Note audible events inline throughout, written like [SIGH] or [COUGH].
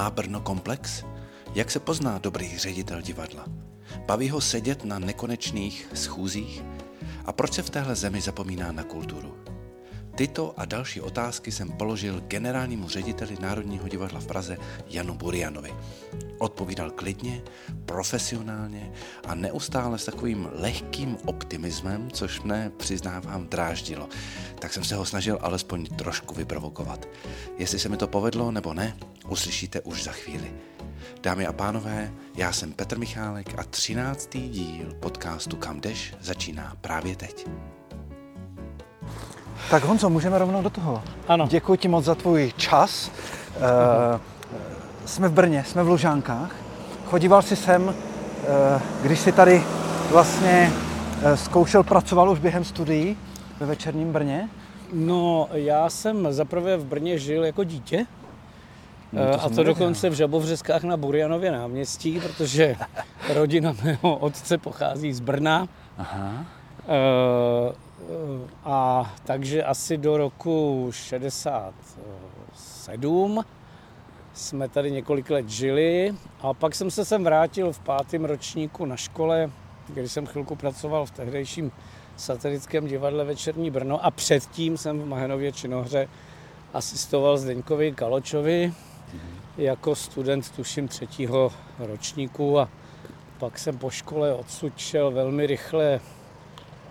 Má Brno komplex? Jak se pozná dobrý ředitel divadla? Baví ho sedět na nekonečných schůzích? A proč se v téhle zemi zapomíná na kulturu? Tyto a další otázky jsem položil generálnímu řediteli Národního divadla v Praze Janu Burianovi. Odpovídal klidně, profesionálně a neustále s takovým lehkým optimismem, což mne, přiznávám, dráždilo. Tak jsem se ho snažil alespoň trošku vyprovokovat. Jestli se mi to povedlo nebo ne, uslyšíte už za chvíli. Dámy a pánové, já jsem Petr Michálek a třináctý díl podcastu Kam jdeš začíná právě teď. Tak Honzo, můžeme rovnou do toho. Ano. Děkuji ti moc za tvůj čas. Uh, jsme v Brně, jsme v Lužánkách. Chodíval jsi sem, uh, když jsi tady vlastně uh, zkoušel, pracoval už během studií ve večerním Brně? No, já jsem zaprvé v Brně žil jako dítě. No, to a to nevěděl. dokonce v Žabovřeskách na Burjanově náměstí, protože [LAUGHS] rodina mého otce pochází z Brna. Aha. Eh, A takže asi do roku 67 jsme tady několik let žili a pak jsem se sem vrátil v pátém ročníku na škole, kdy jsem chvilku pracoval v tehdejším satirickém divadle Večerní Brno a předtím jsem v Mahenově činohře asistoval Zdeňkovi Kaločovi jako student tuším třetího ročníku a pak jsem po škole odsud šel velmi rychle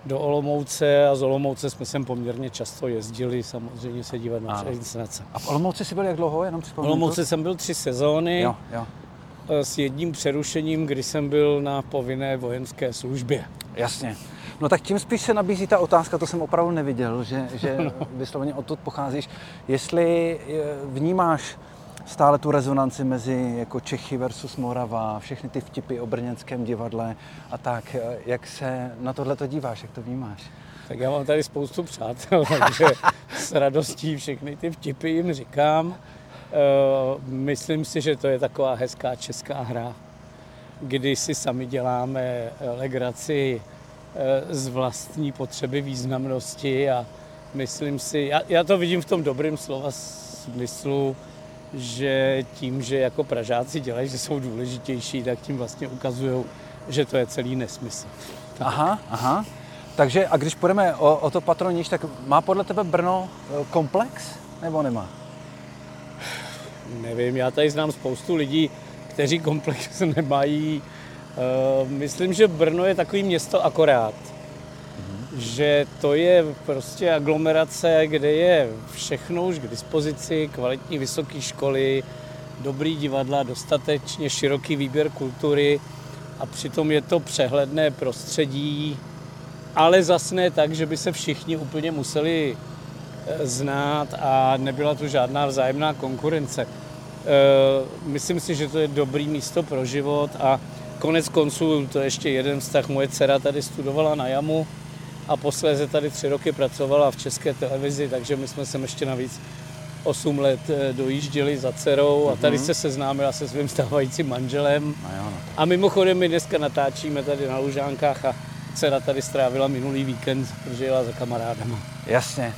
do Olomouce a z Olomouce jsme sem poměrně často jezdili samozřejmě se dívat na inscenace. A v Olomouci jsi byl jak dlouho? Jenom V? Olomouci jsem byl tři sezóny Jo, jo. eh, s jedním přerušením, kdy jsem byl na povinné vojenské službě. Jasně. No tak tím spíš se nabízí ta otázka, to jsem opravdu neviděl, že, že [LAUGHS] vysloveně odtud pocházíš. Jestli eh, vnímáš stále tu rezonanci mezi jako Čechy versus Morava, všechny ty vtipy o brněnském divadle a tak, jak se na tohle to díváš, jak to vnímáš? Tak já mám tady spoustu přátel, [LAUGHS] takže s radostí všechny ty vtipy jim říkám. Eh, Myslím si, že to je taková hezká česká hra, kdy si sami děláme legraci eh, z vlastní potřeby významnosti a myslím si, já, já to vidím v tom dobrém slova smyslu, že tím, že jako Pražáci dělají, že jsou důležitější, tak tím vlastně ukazují, že to je celý nesmysl. Aha, aha. Takže a když půjdeme o, o to patro níž, tak má podle tebe Brno eh, komplex nebo nemá? Nevím, já tady znám spoustu lidí, kteří komplex [LAUGHS] nemají. Eh, Myslím, že Brno je takový město akorát. Že to je prostě aglomerace, kde je všechno už k dispozici, kvalitní vysoké školy, dobrý divadla, dostatečně široký výběr kultury a přitom je to přehledné prostředí, ale zas ne tak, že by se všichni úplně museli eh, znát a nebyla tu žádná vzájemná konkurence. Eh, Myslím si, že to je dobrý místo pro život a konec konců to je ještě jeden vztah. Moje dcera tady studovala na JAMu a posléze tady tři roky pracovala v české televizi, takže my jsme sem ještě navíc 8 let eh, dojížděli za dcerou a tady se seznámila se svým stávajícím manželem. No jo, no. A mimochodem my dneska natáčíme tady na Lužánkách a dcera tady strávila minulý víkend, protože jela za kamarádama. Jasně.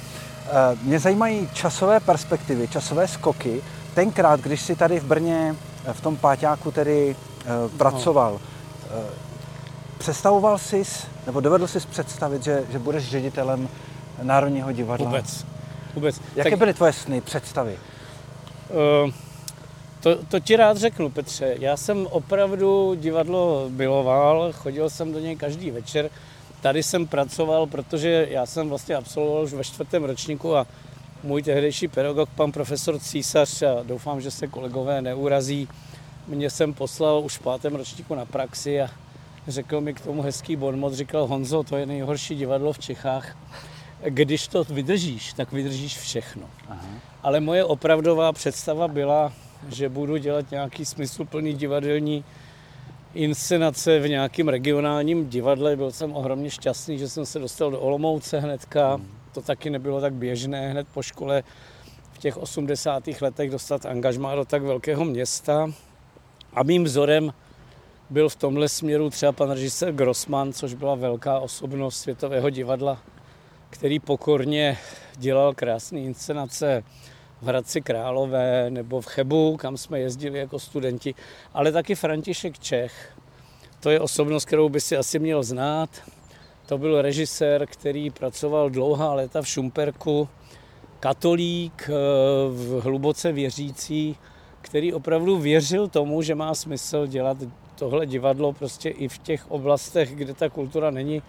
Eh, Mě zajímají časové perspektivy, časové skoky. Tenkrát, když jsi tady v Brně eh, v tom páťáku tedy pracoval, eh, představoval jsi, nebo dovedl jsi představit, že, že budeš ředitelem Národního divadla? Vůbec. Vůbec. Jaké Tak, byly tvoje sny, představy? eh, to, to ti rád řeknu, Petře. Já jsem opravdu divadlo miloval, chodil jsem do něj každý večer. Tady jsem pracoval, protože já jsem vlastně absolvoval už ve čtvrtém ročníku a můj tehdejší pedagog, pan profesor Císař, a doufám, že se kolegové neurazí, mě jsem poslal už v pátém ročníku na praxi a řekl mi k tomu hezký bonmot, říkal Honzo, to je nejhorší divadlo v Čechách. Když to vydržíš, tak vydržíš všechno. Aha. Ale moje opravdová představa byla, že budu dělat nějaký smysluplný divadelní inscenace v nějakém regionálním divadle. Byl jsem ohromně šťastný, že jsem se dostal do Olomouce hnedka. To taky nebylo tak běžné hned po škole v těch 80. letech dostat angažmá do tak velkého města. A mým vzorem byl v tomhle směru třeba pan režisér Grossman, což byla velká osobnost světového divadla, který pokorně dělal krásné inscenace v Hradci Králové nebo v Chebu, kam jsme jezdili jako studenti, ale taky František Čech. To je osobnost, kterou by si asi měl znát. To byl režisér, který pracoval dlouhá léta v Šumperku, katolík, eh, hluboce věřící, který opravdu věřil tomu, že má smysl dělat tohle divadlo prostě i v těch oblastech, kde ta kultura není,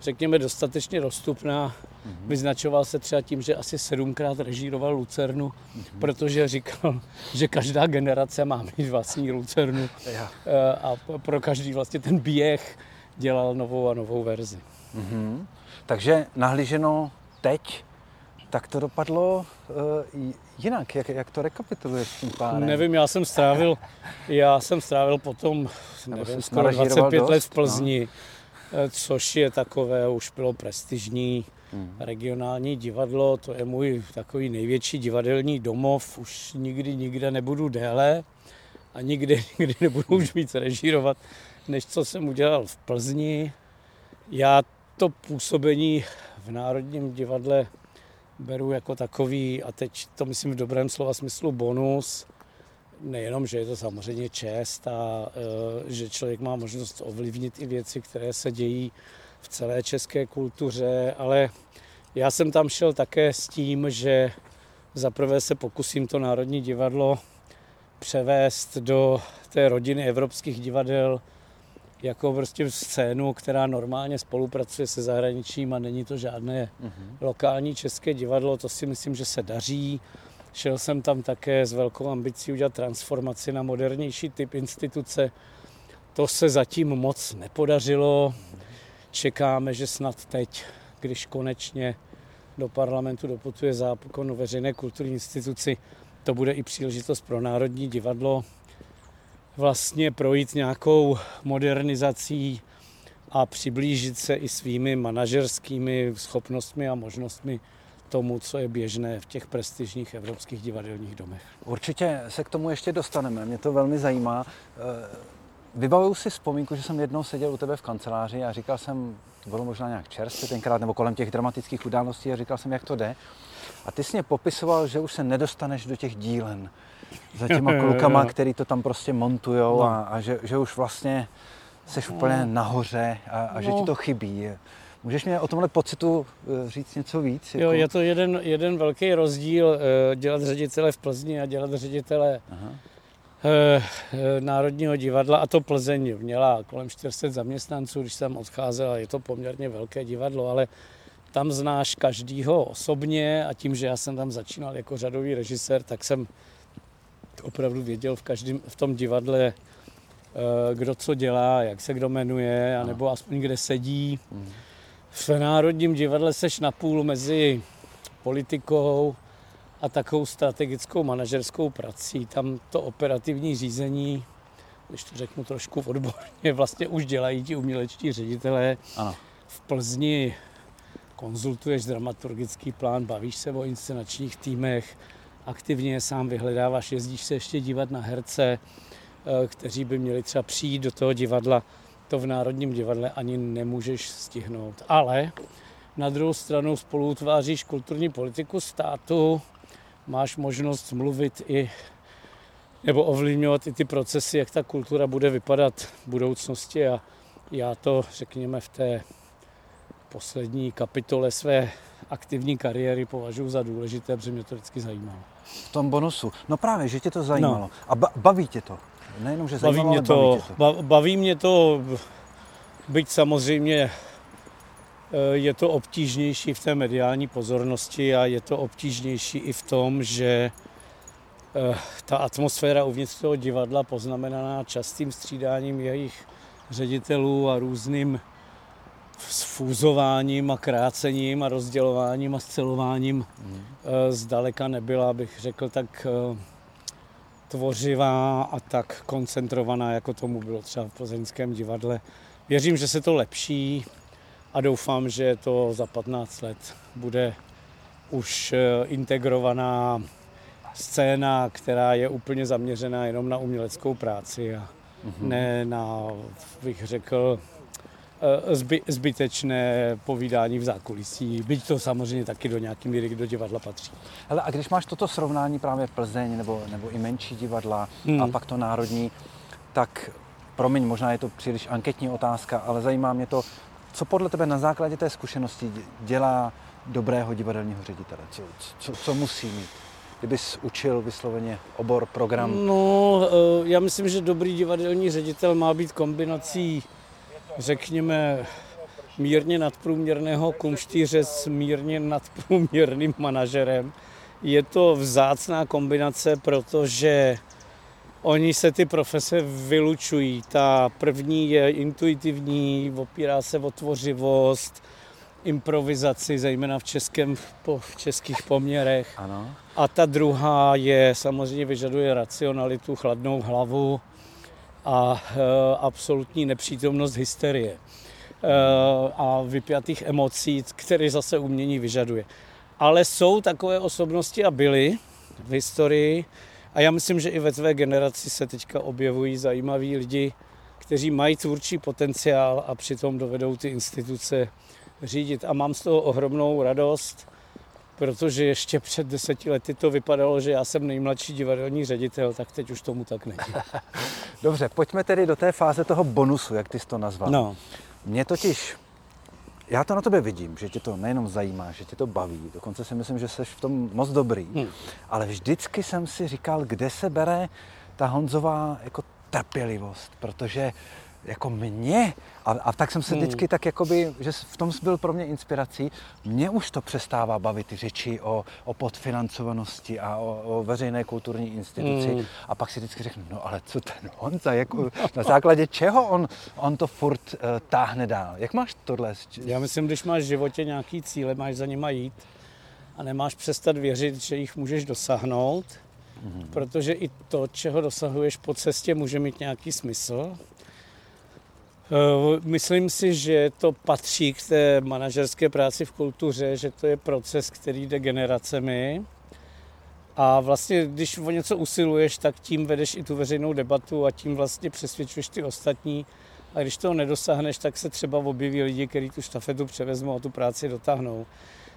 řekněme, dostatečně dostupná. Mm-hmm. Vyznačoval se třeba tím, že asi sedmkrát režíroval Lucernu, mm-hmm. protože říkal, že každá generace má mít vlastní Lucernu yeah. a pro každý vlastně ten běh dělal novou a novou verzi. Mm-hmm. Takže nahlíženo teď tak to dopadlo uh, jinak. Jak, jak to rekapituluješ tím pádem? Nevím, já jsem strávil, já jsem strávil potom, nevím, skoro 25 dost, let v Plzni, no. Což je takové, už bylo prestižní hmm. regionální divadlo, to je můj takový největší divadelní domov, už nikdy, nikde nebudu déle a nikdy, [LAUGHS] nikdy nebudu už víc režírovat, než co jsem udělal v Plzni. Já to působení v Národním divadle beru jako takový, a teď to myslím v dobrém slova smyslu, bonus, nejenom, že je to samozřejmě čest a e, že člověk má možnost ovlivnit i věci, které se dějí v celé české kultuře, ale já jsem tam šel také s tím, že zaprvé se pokusím to Národní divadlo převést do té rodiny evropských divadel, jako prostě scénu, která normálně spolupracuje se zahraničím a není to žádné uh-huh. lokální české divadlo, to si myslím, že se daří. Šel jsem tam také s velkou ambicí udělat transformaci na modernější typ instituce. To se zatím moc nepodařilo. Čekáme, že snad teď, když konečně do parlamentu doputuje zákon o veřejné kulturní instituci, to bude i příležitost pro Národní divadlo vlastně projít nějakou modernizací a přiblížit se i svými manažerskými schopnostmi a možnostmi tomu, co je běžné v těch prestižních evropských divadelních domech. Určitě se k tomu ještě dostaneme, mě to velmi zajímá. Eh, vybavuju si vzpomínku, že jsem jednou seděl u tebe v kanceláři a říkal jsem, bylo možná nějak čerstvě tenkrát, nebo kolem těch dramatických událostí a říkal jsem, jak to jde. A ty jsi mě popisoval, že už se nedostaneš do těch dílen za těma klukama, [LAUGHS] který to tam prostě montujou no. a, a že, že už vlastně jsi no. úplně nahoře a, a no. že ti no. to chybí. Můžeš mě o tomhle pocitu eh, říct něco víc? Jako... Jo, je to jeden, jeden velký rozdíl eh, dělat ředitele v Plzni a dělat ředitele Aha. Eh, Národního divadla a to Plzeň měla kolem 400 zaměstnanců, když jsem odcházel, je to poměrně velké divadlo, ale tam znáš každýho osobně a tím, že já jsem tam začínal jako řadový režisér, tak jsem opravdu věděl v každém v tom divadle, eh, kdo co dělá, jak se kdo jmenuje, nebo aspoň kde sedí. Mhm. V Národním divadle seš napůl mezi politikou a takovou strategickou manažerskou prací. Tam to operativní řízení, když to řeknu trošku odborně, [LAUGHS] vlastně už dělají ti umělečtí ředitelé. Ano. V Plzni konzultuješ dramaturgický plán, bavíš se o inscenačních týmech, aktivně sám vyhledáváš, jezdíš se ještě dívat na herce, eh, kteří by měli třeba přijít do toho divadla. To v Národním divadle ani nemůžeš stihnout. Ale na druhou stranu spolu utváříš kulturní politiku státu, máš možnost mluvit i nebo ovlivňovat i ty procesy, jak ta kultura bude vypadat v budoucnosti a já to, řekněme, v té poslední kapitole své aktivní kariéry považuji za důležité, protože mě to vždycky zajímalo. V tom bonusu. No právě, že tě to zajímalo. No. A ba- baví tě to? Nejenom, že zajímalo, baví mě to, baví, tě to. baví mě to, byť samozřejmě eh, je to obtížnější v té mediální pozornosti a je to obtížnější i v tom, že eh, ta atmosféra uvnitř toho divadla poznamenaná častým střídáním jejich ředitelů a různým s fúzováním a krácením a rozdělováním a scelováním mm. zdaleka nebyla, bych řekl, tak eh, tvořivá a tak koncentrovaná, jako tomu bylo třeba v plzeňském divadle. Věřím, že se to lepší a doufám, že to za 15 let bude už eh, integrovaná scéna, která je úplně zaměřená jenom na uměleckou práci a mm-hmm. ne na, bych řekl, zby, zbytečné povídání v zákulisí, byť to samozřejmě taky do nějaký míry do divadla patří. Hele, a když máš toto srovnání právě Plzeň nebo, nebo i menší divadla Hmm. a pak to národní, tak promiň, možná je to příliš anketní otázka, ale zajímá mě to, co podle tebe na základě té zkušenosti dě- dělá dobrého divadelního ředitele? Co, co, co musí mít? Kdybys učil vysloveně obor, program, No, eh, já myslím, že dobrý divadelní ředitel má být kombinací, řekněme, mírně nadprůměrného kumštýře s mírně nadprůměrným manažerem. Je to vzácná kombinace, protože oni se ty profese vylučují. Ta první je intuitivní, opírá se o tvořivost, improvizaci, zejména v, českém, po- v českých poměrech. ano, A ta druhá je samozřejmě vyžaduje racionalitu, chladnou hlavu a e, absolutní nepřítomnost hysterie e, a vypjatých emocí, které zase umění vyžaduje. Ale jsou takové osobnosti a byly v historii a já myslím, že i ve tvé generaci se teďka objevují zajímaví lidi, kteří mají tvůrčí potenciál a přitom dovedou ty instituce řídit. A mám z toho ohromnou radost, protože ještě před deseti lety to vypadalo, že já jsem nejmladší divadelní ředitel, tak teď už tomu tak není. [LAUGHS] Dobře, pojďme tedy do té fáze toho bonusu, jak ty jsi to nazval. No, Mě totiž, já to na tebe vidím, že tě to nejenom zajímá, že tě to baví, dokonce si myslím, že jsi v tom moc dobrý, Hmm. ale vždycky jsem si říkal, kde se bere ta Honzová jako trpělivost, protože jako mě, a, a tak jsem se Hmm. vždycky tak jakoby, že v tom byl pro mě inspirací, mě už to přestává bavit ty řeči o, o podfinancovanosti a o, o veřejné kulturní instituci Hmm. a pak si vždycky řeknu, no ale co ten Honza, jako, na základě čeho on, on to furt uh, táhne dál. Jak máš tohle? já myslím, když máš v životě nějaký cíle, máš za nima jít a nemáš přestat věřit, že jich můžeš dosáhnout, protože i to, čeho dosahuješ po cestě, může mít nějaký smysl. Eh, Myslím si, že to patří k té manažerské práci v kultuře, že to je proces, který jde generacemi. A vlastně, když o něco usiluješ, tak tím vedeš i tu veřejnou debatu a tím vlastně přesvědčuješ ty ostatní. A když toho nedosáhneš, tak se třeba objeví lidi, kteří tu štafetu převezmou a tu práci dotáhnou.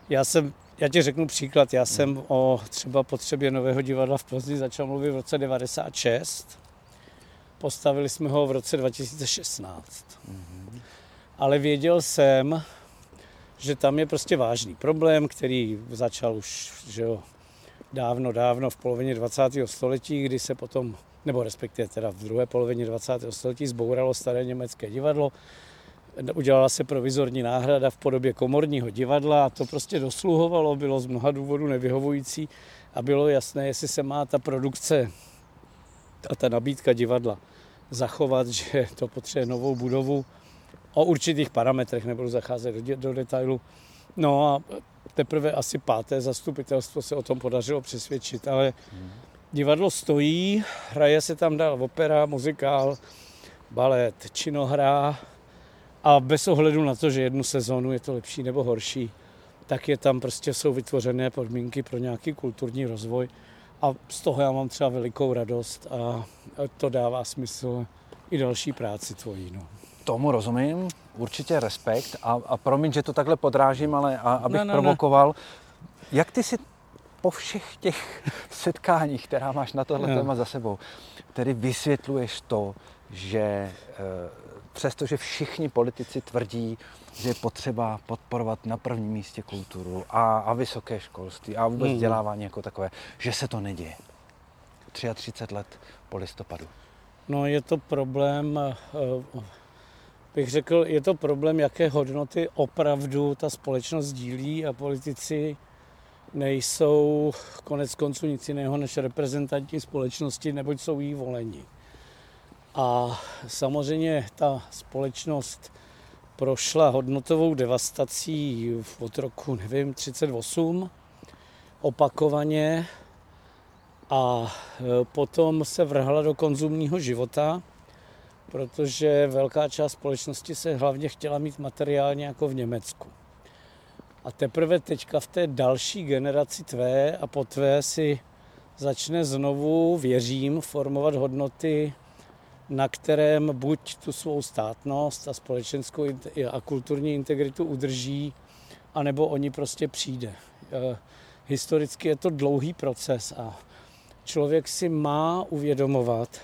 Já jsem, já ti řeknu příklad, já jsem o třeba potřebě nového divadla v Plzni začal mluvit v roce 96. Postavili jsme ho v roce 2016. Ale věděl jsem, že tam je prostě vážný problém, který začal už že jo, dávno, dávno v polovině 20. století, kdy se potom, nebo respektive teda v druhé polovině 20. století zbouralo staré německé divadlo. Udělala se provizorní náhrada v podobě komorního divadla a to prostě dosluhovalo, bylo z mnoha důvodů nevyhovující a bylo jasné, jestli se má ta produkce a ta nabídka divadla zachovat, že to potřebuje novou budovu o určitých parametrech, nebudu zacházet do, do detailu. No a teprve asi páté zastupitelstvo se o tom podařilo přesvědčit, ale divadlo stojí, hraje se tam dál opera, muzikál, balet, činohra a bez ohledu na to, že jednu sezónu je to lepší nebo horší, tak je tam prostě jsou vytvořené podmínky pro nějaký kulturní rozvoj a z toho já mám třeba velikou radost a to dává smysl i další práci tvojí. No. Tomu rozumím, určitě respekt a, a promiň, že to takhle podrážím, ale a, abych Ne, ne, ne. provokoval. Jak ty si po všech těch [LAUGHS] setkáních, která máš na tohle Jo. téma za sebou, tedy vysvětluješ to, že e, přestože všichni politici tvrdí, že je potřeba podporovat na prvním místě kulturu a, a vysoké školství a vůbec Mhm. vzdělávání jako takové, že se to neděje. 33 let po listopadu. No je to problém, eh, bych řekl, je to problém, jaké hodnoty opravdu ta společnost dílí a politici nejsou konec konců nic jiného než reprezentanti společnosti, neboť jsou jí voleni. A samozřejmě ta společnost prošla hodnotovou devastací od roku, nevím, 38 opakovaně a e, potom se vrhla do konzumního života, protože velká část společnosti se hlavně chtěla mít materiálně jako v Německu. A teprve teďka v té další generaci tvé a po tvé si začne znovu, věřím, formovat hodnoty na kterém buď tu svou státnost a společenskou a kulturní integritu udrží, anebo oni prostě přijde. Eh, historicky je to dlouhý proces a člověk si má uvědomovat,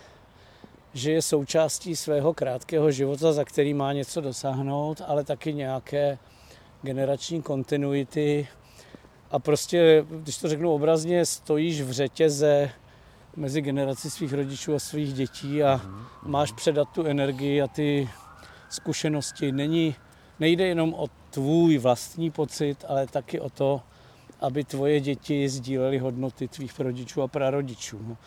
že je součástí svého krátkého života, za který má něco dosáhnout, ale taky nějaké generační kontinuity. A prostě, když to řeknu obrazně, stojíš v řetěze mezi generaci svých rodičů a svých dětí a mhm. máš předat tu energii a ty zkušenosti. Není, nejde jenom o tvůj vlastní pocit, ale taky o to, aby tvoje děti sdílely hodnoty tvých rodičů a prarodičů. No.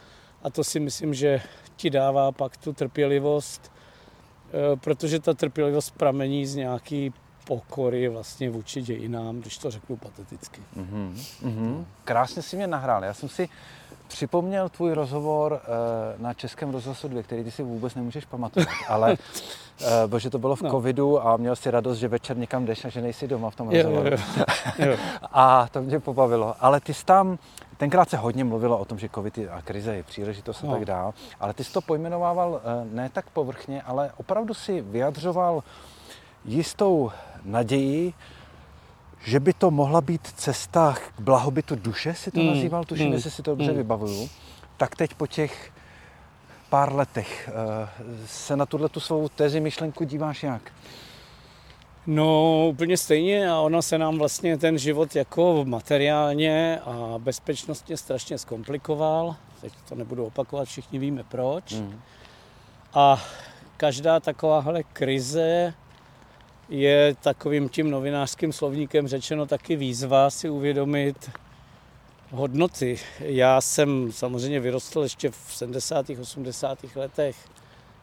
A to si myslím, že ti dává pak tu trpělivost, eh, protože ta trpělivost pramení z nějaký pokory vlastně vůči dějinám, když to řeknu pateticky. Mm-hmm. Mm-hmm. Krásně si mě nahrál. Já jsem si připomněl tvůj rozhovor uh, na Českém rozhlasu 2, který ty si vůbec nemůžeš pamatovat, ale uh, [LAUGHS] bože, to bylo v no. covidu a měl si radost, že večer někam jdeš a že nejsi doma v tom rozhovoru. Jo, jo, [LAUGHS] jo. a to mě pobavilo. Ale ty jsi tam, tenkrát se hodně mluvilo o tom, že covid a krize je příležitost a no. tak dál, ale ty jsi to pojmenovával uh, ne tak povrchně, ale opravdu si vyjadřoval jistou naději, že by to mohla být cesta k blahobytu duše, si to mm. nazýval, tuším, mm. jestli si to dobře mm. vybavuju, tak teď po těch pár letech eh, se na tuhle tu svou tezi myšlenku díváš jak? No úplně stejně a ono se nám vlastně ten život jako materiálně a bezpečnostně strašně zkomplikoval. Teď to nebudu opakovat, všichni víme proč. Mm. A každá takováhle krize je takovým tím novinářským slovníkem řečeno taky výzva si uvědomit hodnoty. Já jsem samozřejmě vyrostl ještě v 70. 80. letech.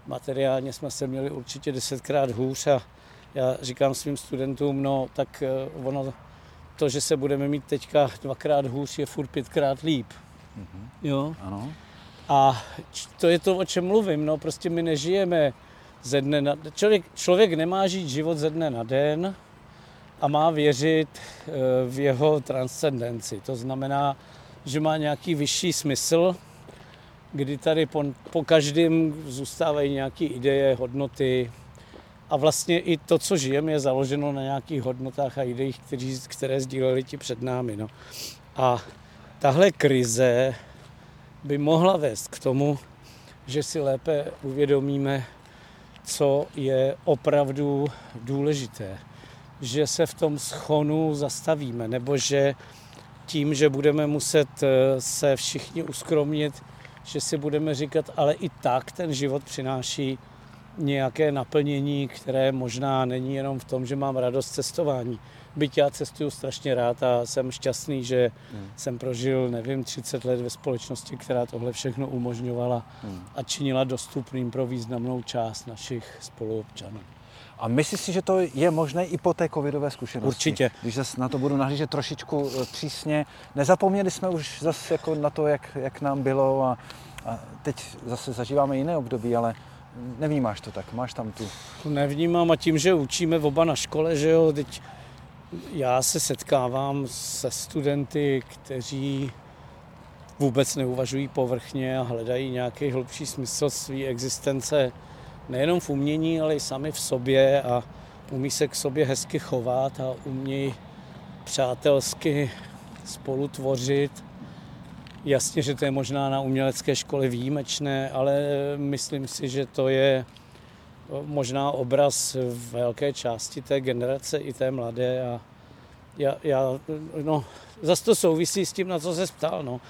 Materiálně jsme se měli určitě desetkrát hůř a já říkám svým studentům, no tak eh, ono, to, že se budeme mít teďka dvakrát hůř, je furt pětkrát líp. Mm-hmm. Jo? Ano. A to je to, o čem mluvím. No, prostě my nežijeme ze dne na, člověk, člověk nemá žít život ze dne na den a má věřit eh, v jeho transcendenci. To znamená, že má nějaký vyšší smysl, kdy tady po, po každém zůstávají nějaké ideje, hodnoty a vlastně i to, co žijeme, je založeno na nějakých hodnotách a ideích, který, které sdíleli ti před námi. No. A tahle krize by mohla vést k tomu, že si lépe uvědomíme, co je opravdu důležité. Že se v tom schonu zastavíme, nebo že tím, že budeme muset eh, se všichni uskromnit, že si budeme říkat, ale i tak ten život přináší nějaké naplnění, které možná není jenom v tom, že mám radost cestování. Byť já cestuju strašně rád a jsem šťastný, že hmm. jsem prožil, nevím, 30 let ve společnosti, která tohle všechno umožňovala hmm. a činila dostupným pro významnou část našich spoluobčanů. A myslíš si, že to je možné i po té covidové zkušenosti? Určitě. Když zase na to budu nahlížet trošičku eh, přísně. Nezapomněli jsme už zase jako na to, jak, jak nám bylo a, a teď zase zažíváme jiné období, ale nevnímáš to tak, máš tam tu... Nevnímám a tím, že učíme oba na škole, že jo, teď já se setkávám se studenty, kteří vůbec neuvažují povrchně a hledají nějaký hlubší smysl své existence nejenom v umění, ale i sami v sobě a umí se k sobě hezky chovat a umí přátelsky spolu tvořit. Jasně, že to je možná na umělecké škole výjimečné, ale myslím si, že to je možná obraz velké části té generace i té mladé a já, já no, zase to souvisí s tím, na co se ptal, no.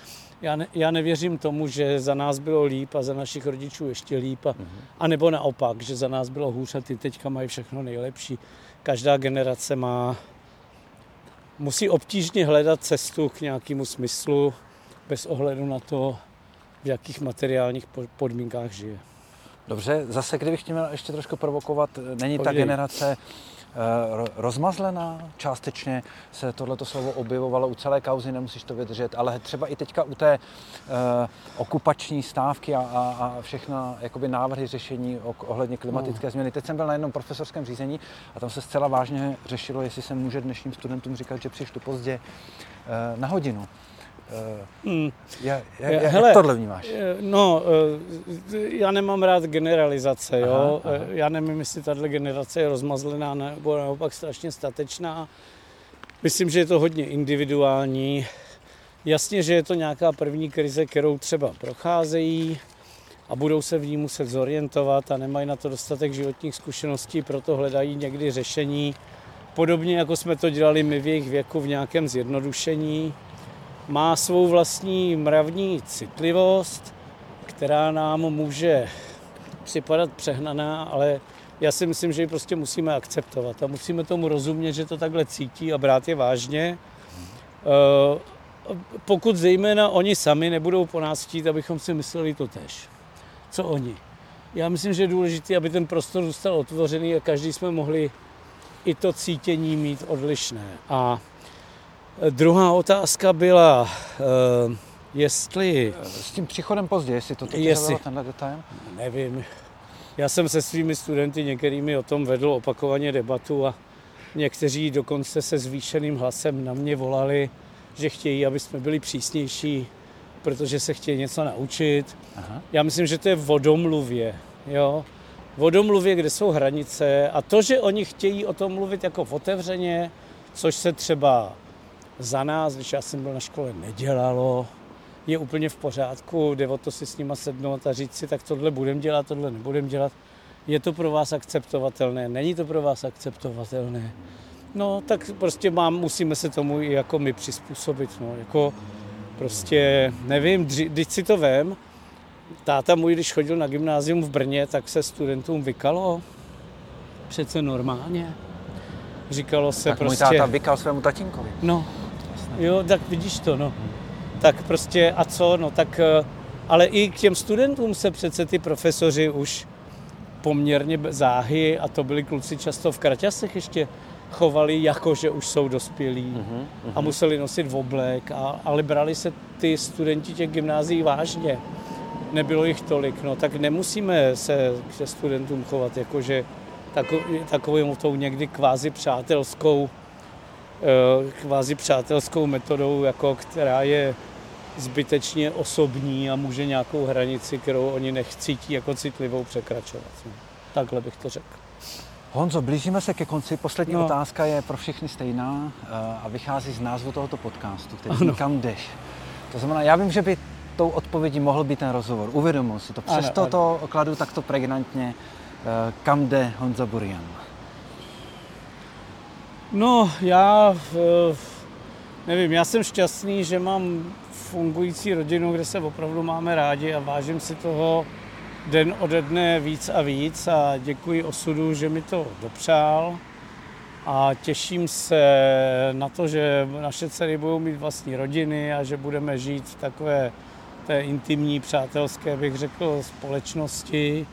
Já, ne, já nevěřím tomu, že za nás bylo líp a za našich rodičů ještě líp, a, mm-hmm. a nebo naopak, že za nás bylo hůř a ty teďka mají všechno nejlepší. Každá generace má, musí obtížně hledat cestu k nějakému smyslu bez ohledu na to, v jakých materiálních podmínkách žije. Dobře, zase kdybych chtěl ještě trošku provokovat, není Pojděj. ta generace Eh, rozmazlená. Částečně se tohleto slovo objevovalo u celé kauzy, nemusíš to vydržet, ale třeba i teďka u té uh, okupační stávky a, a, a všechna jakoby návrhy řešení ohledně klimatické no. změny. Teď jsem byl na jednom profesorském řízení a tam se zcela vážně řešilo, jestli se může dnešním studentům říkat, že přišli pozdě uh, na hodinu. Hmm. Jak, jak, Hele, jak tohle vnímáš? No, já nemám rád generalizace, jo. Aha, aha. Já nevím, jestli tahle generace je rozmazlená nebo naopak strašně statečná. Myslím, že je to hodně individuální. Jasně, že je to nějaká první krize, kterou třeba procházejí a budou se v ní muset zorientovat a nemají na to dostatek životních zkušeností, proto hledají někdy řešení, podobně jako jsme to dělali my v jejich věku v nějakém zjednodušení. Má svou vlastní mravní citlivost, která nám může připadat přehnaná, ale já si myslím, že ji prostě musíme akceptovat a musíme tomu rozumět, že to takhle cítí a brát je vážně. Eh, pokud zejména oni sami nebudou po nás chtít, abychom si mysleli to tež. Co oni? Já myslím, že je důležité, aby ten prostor zůstal otevřený a každý jsme mohli i to cítění mít odlišné. A druhá otázka byla, eh, jestli... S tím příchodem pozdě, jestli to teď jestli, tenhle detail? Nevím. Já jsem se svými studenty některými o tom vedl opakovaně debatu a někteří dokonce se zvýšeným hlasem na mě volali, že chtějí, aby jsme byli přísnější, protože se chtějí něco naučit. Aha. Já myslím, že to je vodomluvě. Jo? Vodomluvě, kde jsou hranice a to, že oni chtějí o tom mluvit jako otevřeně, což se třeba za nás, když já jsem byl na škole, nedělalo, je úplně v pořádku, jde o to si s nima sednout a říct si, tak tohle budem dělat, tohle nebudem dělat. Je to pro vás akceptovatelné, není to pro vás akceptovatelné. No, tak prostě mám, musíme se tomu i jako my přizpůsobit, no, jako prostě, nevím, když si to vem, táta můj, když chodil na gymnázium v Brně, tak se studentům vykalo, přece normálně. Říkalo se tak prostě... můj táta vykal svému tatínkovi. No, jo, tak vidíš to, no. Tak prostě a co, no tak, eh, ale i k těm studentům se přece ty profesoři už poměrně záhy, a to byli kluci často v kraťasech ještě, chovali jako, že už jsou dospělí uh-huh, uh-huh. a museli nosit oblek, a, ale brali se ty studenti těch gymnázií vážně. Nebylo jich tolik, no tak nemusíme se k studentům chovat jako, že takovou tou někdy kvázi přátelskou kvázi přátelskou metodou, jako která je zbytečně osobní a může nějakou hranici, kterou oni nechcítí jako citlivou překračovat. No, takhle bych to řekl. Honzo, blížíme se ke konci. Poslední no. otázka je pro všechny stejná eh, a vychází z názvu tohoto podcastu, který ano. kam jdeš. To znamená, já vím, že by tou odpovědí mohl být ten rozhovor. Uvědomil si to. Přesto ano, to kladu takto pregnantně. Eh, kam jde Honza Burian? No, já eh, nevím, já jsem šťastný, že mám fungující rodinu, kde se opravdu máme rádi a vážím si toho den ode dne víc a víc a děkuji osudu, že mi to dopřál a těším se na to, že naše dcery budou mít vlastní rodiny a že budeme žít v takové té intimní, přátelské, bych řekl, společnosti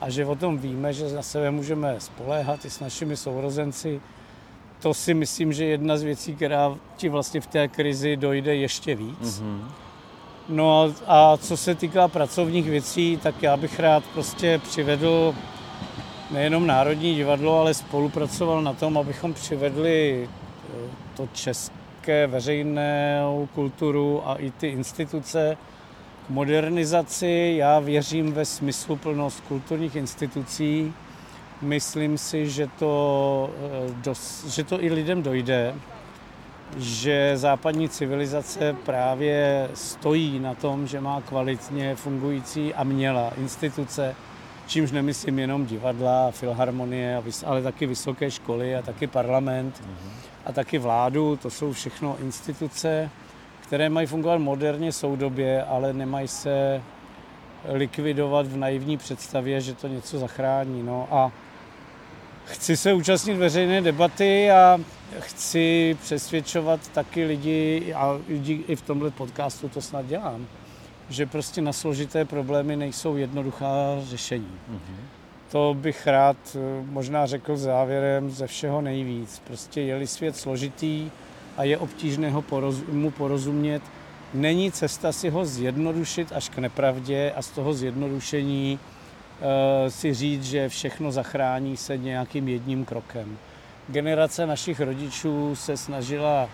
a že o tom víme, že na sebe můžeme spoléhat i s našimi sourozenci. To si myslím, že je jedna z věcí, která ti vlastně v té krizi dojde ještě víc. Mm-hmm. No a co se týká pracovních věcí, tak já bych rád prostě přivedl nejenom Národní divadlo, ale spolupracoval na tom, abychom přivedli eh, to české veřejnou kulturu a i ty instituce k modernizaci. Já věřím ve smysluplnost kulturních institucí. Myslím si, že to, eh, že to i lidem dojde že západní civilizace právě stojí na tom, že má kvalitně fungující a měla instituce, čímž nemyslím jenom divadla, filharmonie, ale taky vysoké školy a taky parlament a taky vládu. To jsou všechno instituce, které mají fungovat moderně, soudobě, ale nemají se likvidovat v naivní představě, že to něco zachrání. No a chci se účastnit veřejné debaty a chci přesvědčovat taky lidi, a lidi i v tomhle podcastu to snad dělám, že prostě na složité problémy nejsou jednoduchá řešení. Mm-hmm. To bych rád eh, možná řekl závěrem ze všeho nejvíc. Prostě je-li svět složitý a je obtížné ho poroz, mu porozumět, není cesta si ho zjednodušit až k nepravdě a z toho zjednodušení si říct, že všechno zachrání se nějakým jedním krokem generace našich rodičů se snažila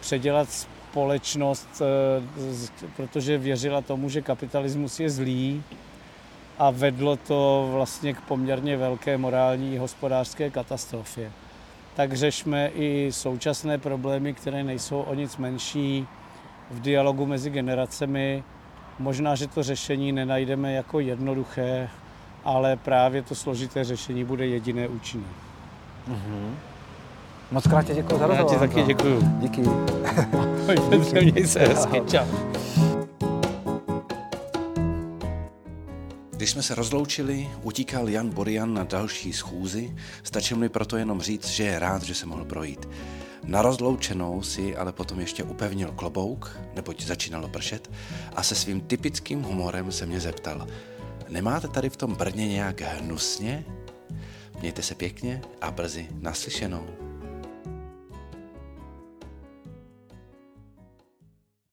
předělat společnost, eh, protože věřila tomu, že kapitalismus je zlý a vedlo to vlastně k poměrně velké morální hospodářské katastrofě. Tak řešme i současné problémy, které nejsou o nic menší v dialogu mezi generacemi. Možná, že to řešení nenajdeme jako jednoduché, ale právě to složité řešení bude jediné účinné. Mm-hmm. Moc krát tě děkuji za rozhovor. Já ti taky děkuji. Díky. [LAUGHS] Petře, měj se hezky, čau. Když jsme se rozloučili, utíkal Jan Borian na další schůzi, stačil mi proto jenom říct, že je rád, že se mohl projít. Na rozloučenou si ale potom ještě upevnil klobouk, neboť začínalo pršet, a se svým typickým humorem se mě zeptal, nemáte tady v tom Brně nějak hnusně? Mějte se pěkně a brzy naslyšenou.